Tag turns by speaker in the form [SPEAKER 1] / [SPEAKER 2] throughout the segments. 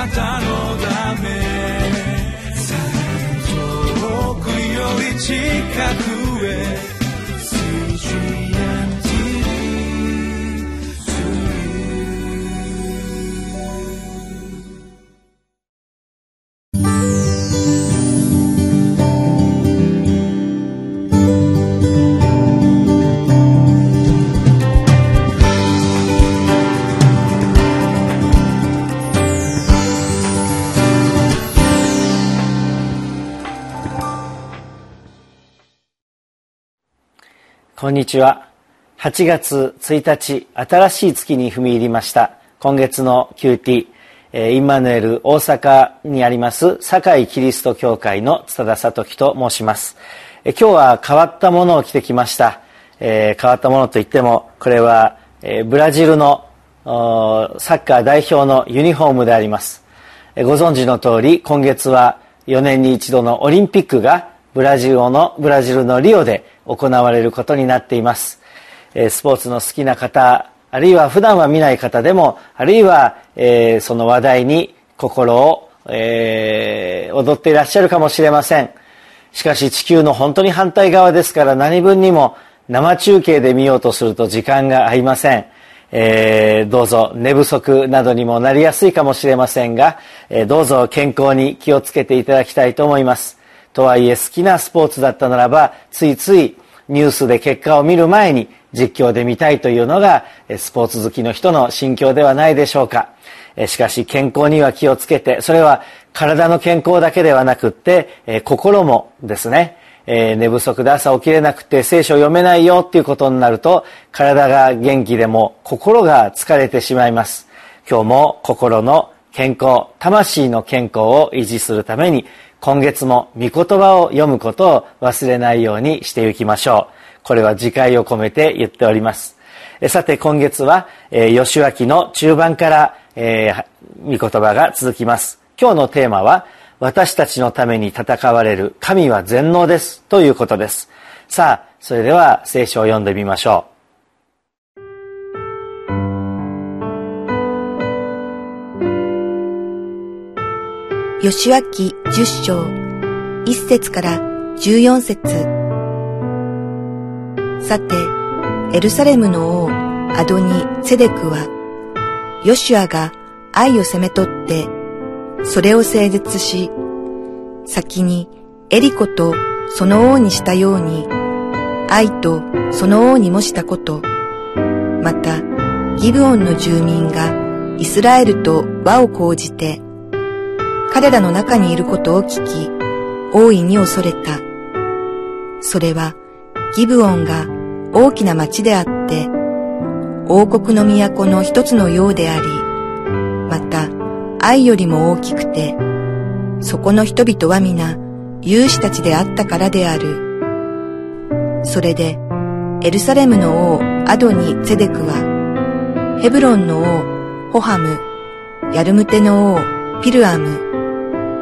[SPEAKER 1] なたのため。遠くより近く。
[SPEAKER 2] こんにちは。8月1日、新しい月に踏み入りました。今月の QT、インマヌエル大阪にあります堺キリスト教会の津田聡樹と申します。今日は変わったものを着てきました。えー、変わったものといっても、これは、え、ブラジルのサッカー代表のユニフォームであります。え、ご存知の通り、今月は4年に一度のオリンピックがブラジルの、ブラジルのリオで行われることになっています。スポーツの好きな方、あるいは普段は見ない方でも、あるいは、え、その話題に心を、え、踊っていらっしゃるかもしれません。しかし地球の本当に反対側ですから何分にも生中継で見ようとすると時間が合いません。えー、どうぞ寝不足などにもなりやすいかもしれませんが、えー、どうぞ健康に気をつけていただきたいと思います。とはいえ好きなスポーツだったならば、ついついニュースで結果を見る前に実況で見たいというのがスポーツ好きの人の心境ではないでしょうか。しかし健康には気をつけて、それは体の健康だけではなくって、心もですね、寝不足で朝起きれなくて聖書を読めないよっていうことになると、体が元気でも心が疲れてしまいます。今日も心の健康、魂の健康を維持するために今月も御言葉を読むことを忘れないようにしていきましょう。これは次回を込めて言っております。さて今月は、えー、吉脇の中盤から、え、御言葉が続きます。今日のテーマは、私たちのために戦われる神は全能ですということです。さあ、それでは聖書を読んでみましょう。
[SPEAKER 3] 吉脇十章、一節から十四節。さて、エルサレムの王、アドニ・セデクは、ヨシュアが愛を攻め取って、それを整絶し、先にエリコとその王にしたように、愛とその王にもしたこと、また、ギブオンの住民がイスラエルと和を講じて、彼らの中にいることを聞き、大いに恐れた。それは、ギブオンが大きな町であって、王国の都の一つのようであり、また、愛よりも大きくて、そこの人々は皆、勇士たちであったからである。それで、エルサレムの王アドニ・ゼデクは、ヘブロンの王ホハム、ヤルムテの王ピルアム、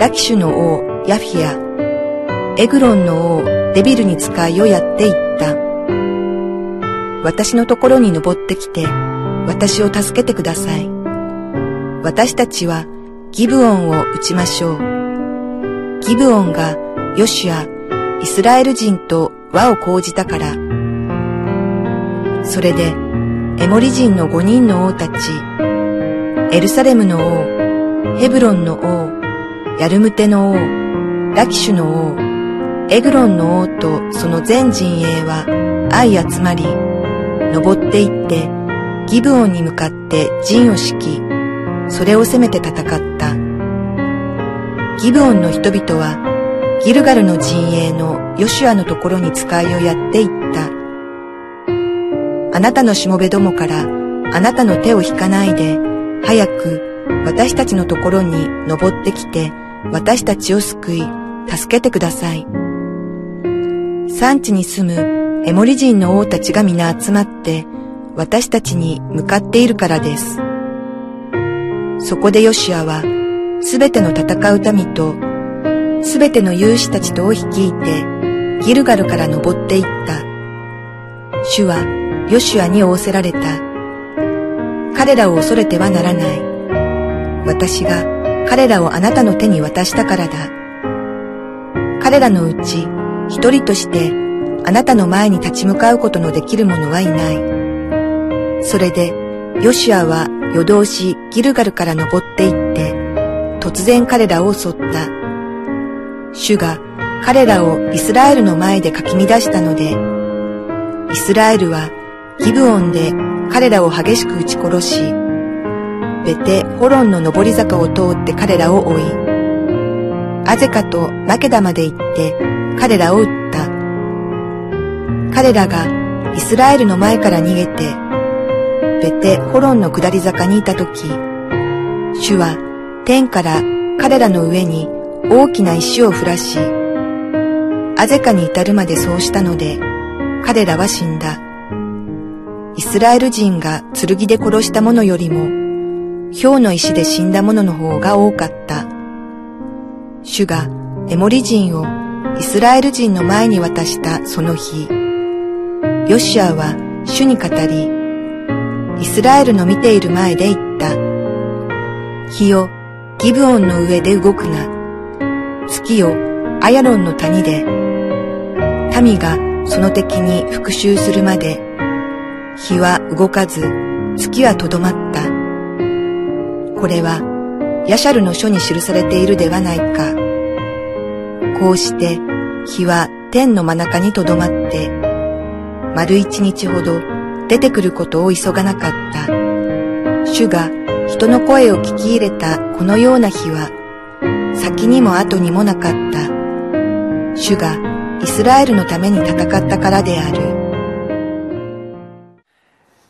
[SPEAKER 3] ラキシュの王ヤフィア、エグロンの王デビルに使いをやっていった。私のところに登ってきて、私を助けてください。私たちはギブオンを撃ちましょう。ギブオンがヨシュア、イスラエル人と和を講じたから。それで、エモリ人の五人の王たち、エルサレムの王、ヘブロンの王、ヤルムテの王、ラキシュの王、エグロンの王とその全陣営は相集まり、登っていってギブオンに向かって陣を敷き、それを攻めて戦った。ギブオンの人々はギルガルの陣営のヨシュアのところに使いをやっていった。あなたのしもべどもからあなたの手を引かないで、早く私たちのところに登ってきて、私たちを救い、助けてください。産地に住むエモリ人の王たちが皆集まって、私たちに向かっているからです。そこでヨシアは、すべての戦う民と、すべての勇士たちとを率いて、ギルガルから登っていった。主はヨシュアに仰せられた。彼らを恐れてはならない。私が彼らをあなたの手に渡したからだ。彼らのうち一人としてあなたの前に立ち向かうことのできる者はいない。それで、ヨシュアは夜通しギルガルから登っていって、突然彼らを襲った。主が彼らをイスラエルの前でかき乱したので、イスラエルはギブオンで彼らを激しく撃ち殺し、ベテ・ホロンの上り坂を通って彼らを追い、アゼカとマケダまで行って彼らを撃った。彼らがイスラエルの前から逃げて、ベテ・ホロンの下り坂にいたとき、主は天から彼らの上に大きな石を降らし、アゼカに至るまでそうしたので、彼らは死んだ。イスラエル人が剣で殺した者よりも、氷の石で死んだ者の方が多かった。主がエモリ人をイスラエル人の前に渡したその日、ヨシアは主に語り、イスラエルの見ている前で言った。日よ、ギブオンの上で動くな。月よ、アヤロンの谷で。民がその敵に復讐するまで、日は動かず、月はとどまった。これは、ヤシャルの書に記されているではないか。こうして、日は天の真中にとどまって、丸一日ほど出てくることを急がなかった。主が人の声を聞き入れたこのような日は、先にも後にもなかった。主がイスラエルのために戦ったからである。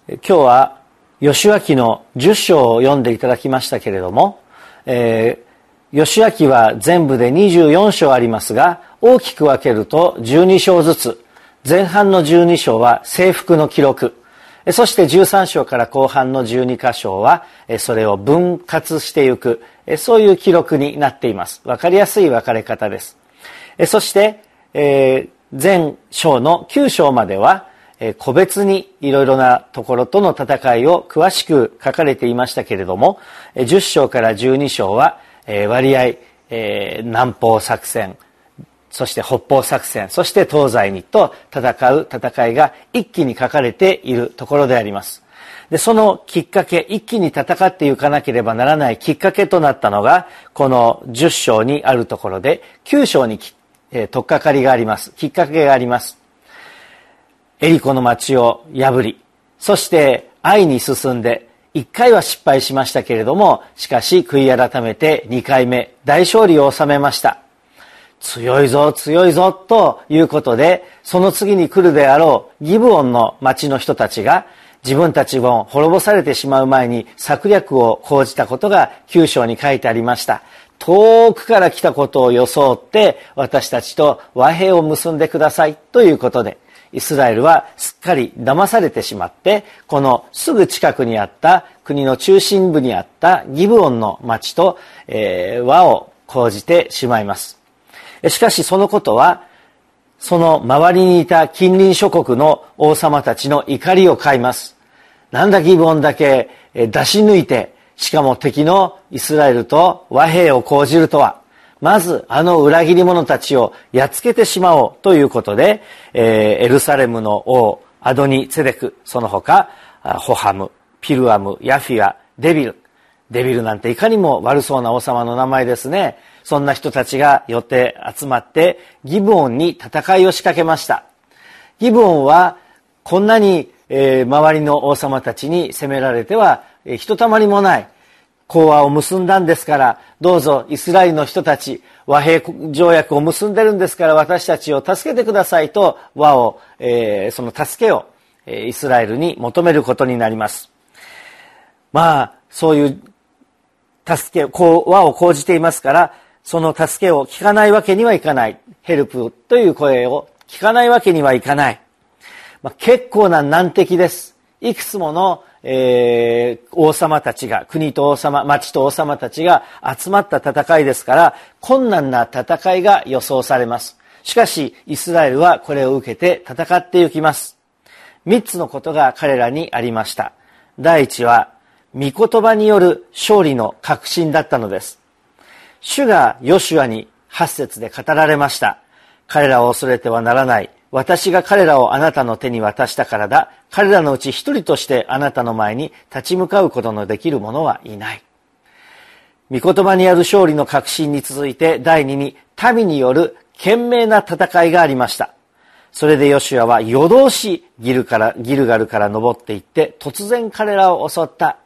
[SPEAKER 2] 今日は吉脇の10章を読んでいただきましたけれども、えー、吉脇は全部で24章ありますが、大きく分けると12章ずつ、前半の12章は征服の記録、そして13章から後半の12箇所は、それを分割していく、そういう記録になっています。わかりやすい分かれ方です。そして、えー、前章の9章までは、個別にいろいろなところとの戦いを詳しく書かれていましたけれども、10章から12章は、え、割合、え、南方作戦、そして北方作戦、そして東西にと戦う戦いが一気に書かれているところであります。で、そのきっかけ、一気に戦っていかなければならないきっかけとなったのが、この10章にあるところで、9章にえー、とっかかりがあります。きっかけがあります。エリコの町を破り、そして愛に進んで、一回は失敗しましたけれども、しかし悔い改めて二回目、大勝利を収めました。強いぞ、強いぞ、ということで、その次に来るであろうギブオンの町の人たちが、自分たちも滅ぼされてしまう前に策略を講じたことが九章に書いてありました。遠くから来たことを装って私たちと和平を結んでくださいということで、イスラエルはすっかり騙されてしまって、このすぐ近くにあった国の中心部にあったギブオンの町と、えー、和を講じてしまいます。しかしそのことは、その周りにいた近隣諸国の王様たちの怒りを買います。なんだギブオンだけ出し抜いて、しかも敵のイスラエルと和平を講じるとは、まずあの裏切り者たちをやっつけてしまおうということで、えー、エルサレムの王、アドニ・ツェデク、その他、ホハム、ピルアム、ヤフィア、デビル。デビルなんていかにも悪そうな王様の名前ですね。そんな人たちが寄って集まってギブオンに戦いを仕掛けました。ギブオンはこんなに、えー、周りの王様たちに攻められては、えー、ひとたまりもない。講和を結んだんですから、どうぞイスラエルの人たち、和平条約を結んでるんですから私たちを助けてくださいと和を、えー、その助けを、えー、イスラエルに求めることになります。まあ、そういう助け、こう、和を講じていますから、その助けを聞かないわけにはいかない。ヘルプという声を聞かないわけにはいかない。まあ、結構な難敵です。いくつもの、えー、王様たちが、国と王様、町と王様たちが集まった戦いですから、困難な戦いが予想されます。しかし、イスラエルはこれを受けて戦っていきます。三つのことが彼らにありました。第一は、御言葉による勝利の確信だったのです。主がヨシュアに8節で語られました。彼らを恐れてはならない。私が彼らをあなたの手に渡したからだ。彼らのうち一人としてあなたの前に立ち向かうことのできる者はいない。御言葉にある勝利の確信に続いて第二に民による懸命な戦いがありました。それでヨシュアは夜通しギルからギルガルから登っていって突然彼らを襲った。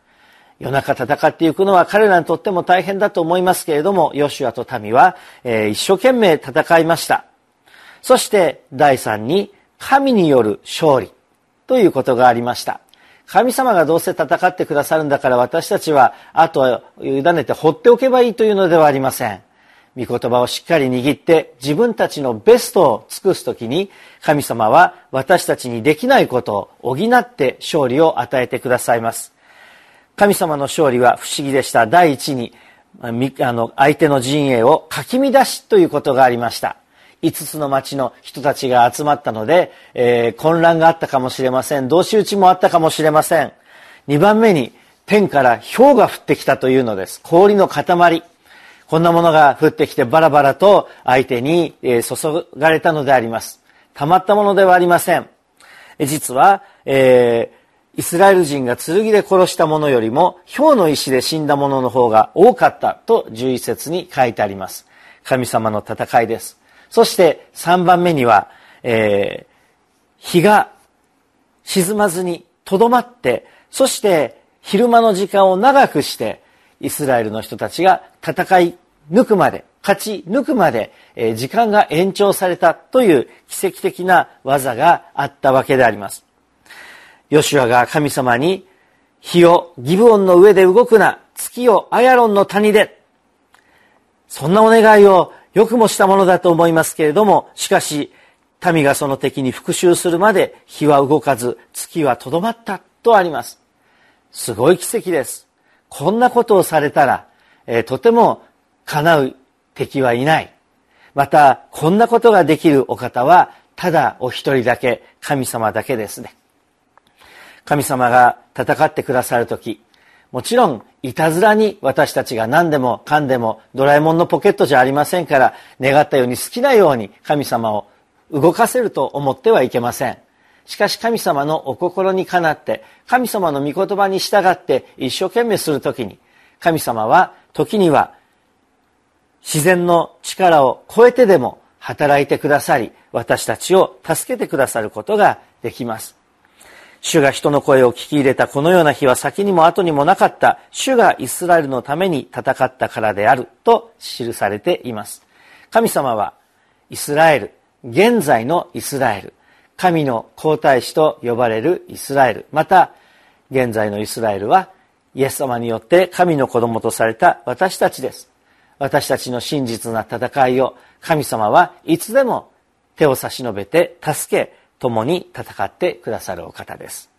[SPEAKER 2] 夜中戦っていくのは彼らにとっても大変だと思いますけれども、ヨシュアと民は、えー、一生懸命戦いました。そして第三に神による勝利ということがありました。神様がどうせ戦ってくださるんだから私たちはあとは委ねて放っておけばいいというのではありません。御言葉をしっかり握って自分たちのベストを尽くすときに神様は私たちにできないことを補って勝利を与えてくださいます。神様の勝利は不思議でした。第一に、あの、相手の陣営をかき乱しということがありました。5つの町の人たちが集まったので、えー、混乱があったかもしれません。同士討ちもあったかもしれません。2番目に、天から氷が降ってきたというのです。氷の塊。こんなものが降ってきてバラバラと相手に注がれたのであります。たまったものではありません。実は、えー、イスラエル人が剣で殺したものよりも、氷の石で死んだものの方が多かったと11節に書いてあります。神様の戦いです。そして3番目には、えー、日が沈まずにとどまって、そして昼間の時間を長くして、イスラエルの人たちが戦い抜くまで、勝ち抜くまで、えー、時間が延長されたという奇跡的な技があったわけであります。ヨシュアが神様に、日をギブオンの上で動くな、月をアヤロンの谷で、そんなお願いをよくもしたものだと思いますけれども、しかし、民がその敵に復讐するまで日は動かず、月はとどまったとあります。すごい奇跡です。こんなことをされたら、えー、とても叶う敵はいない。また、こんなことができるお方は、ただお一人だけ、神様だけですね。神様が戦ってくださるとき、もちろん、いたずらに私たちが何でもかんでもドラえもんのポケットじゃありませんから、願ったように好きなように神様を動かせると思ってはいけません。しかし神様のお心にかなって、神様の御言葉に従って一生懸命するときに、神様は時には自然の力を超えてでも働いてくださり、私たちを助けてくださることができます。主が人の声を聞き入れたこのような日は先にも後にもなかった、主がイスラエルのために戦ったからであると記されています。神様はイスラエル、現在のイスラエル、神の皇太子と呼ばれるイスラエル、また現在のイスラエルはイエス様によって神の子供とされた私たちです。私たちの真実な戦いを神様はいつでも手を差し伸べて助け共に戦ってくださるお方です。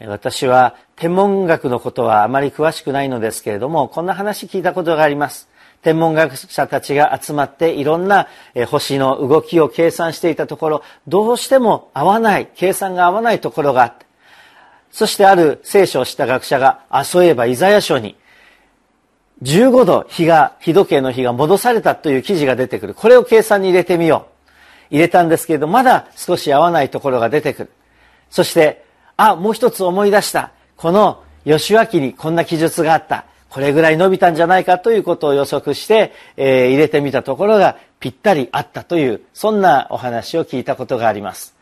[SPEAKER 2] 私は天文学のことはあまり詳しくないのですけれども、こんな話聞いたことがあります。天文学者たちが集まっていろんな星の動きを計算していたところ、どうしても合わない、計算が合わないところがあって、そしてある聖書を知った学者が、あ、そういえばイザヤ書に、15度日が、日時計の日が戻されたという記事が出てくる。これを計算に入れてみよう。入れたんですけれど、まだ少し合わないところが出てくる。そして、あ、もう一つ思い出した。この吉脇にこんな記述があった。これぐらい伸びたんじゃないかということを予測して、えー、入れてみたところがぴったりあったという、そんなお話を聞いたことがあります。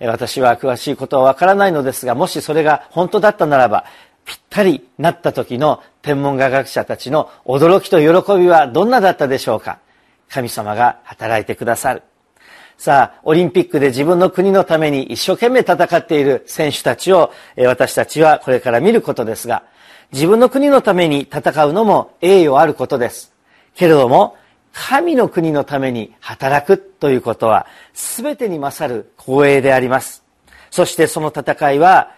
[SPEAKER 2] 私は詳しいことはわからないのですが、もしそれが本当だったならば、ぴったりなった時の天文科学者たちの驚きと喜びはどんなだったでしょうか神様が働いてくださる。さあ、オリンピックで自分の国のために一生懸命戦っている選手たちを私たちはこれから見ることですが、自分の国のために戦うのも栄誉あることです。けれども、神の国のために働くということは全てに勝る光栄であります。そしてその戦いは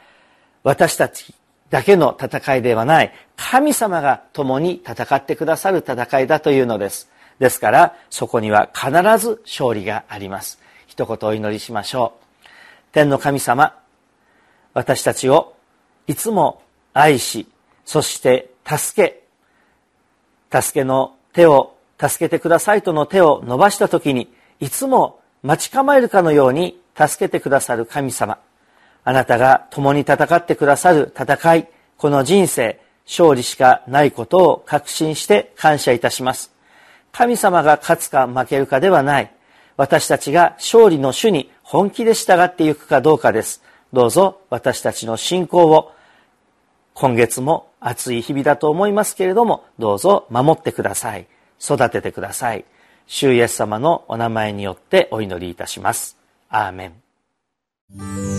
[SPEAKER 2] 私たちだけの戦いではない神様が共に戦ってくださる戦いだというのですですからそこには必ず勝利があります。一言お祈りしましょう。天の神様私たちをいつも愛しそして助け助けの手を助けてくださいとの手を伸ばした時にいつも待ち構えるかのように助けてくださる神様。あなたが共に戦ってくださる戦いこの人生勝利しかないことを確信して感謝いたします。神様が勝つか負けるかではない。私たちが勝利の主に本気で従っていくかどうかです。どうぞ私たちの信仰を今月も暑い日々だと思いますけれどもどうぞ守ってください。育ててください。主イエス様のお名前によってお祈りいたします。アーメン。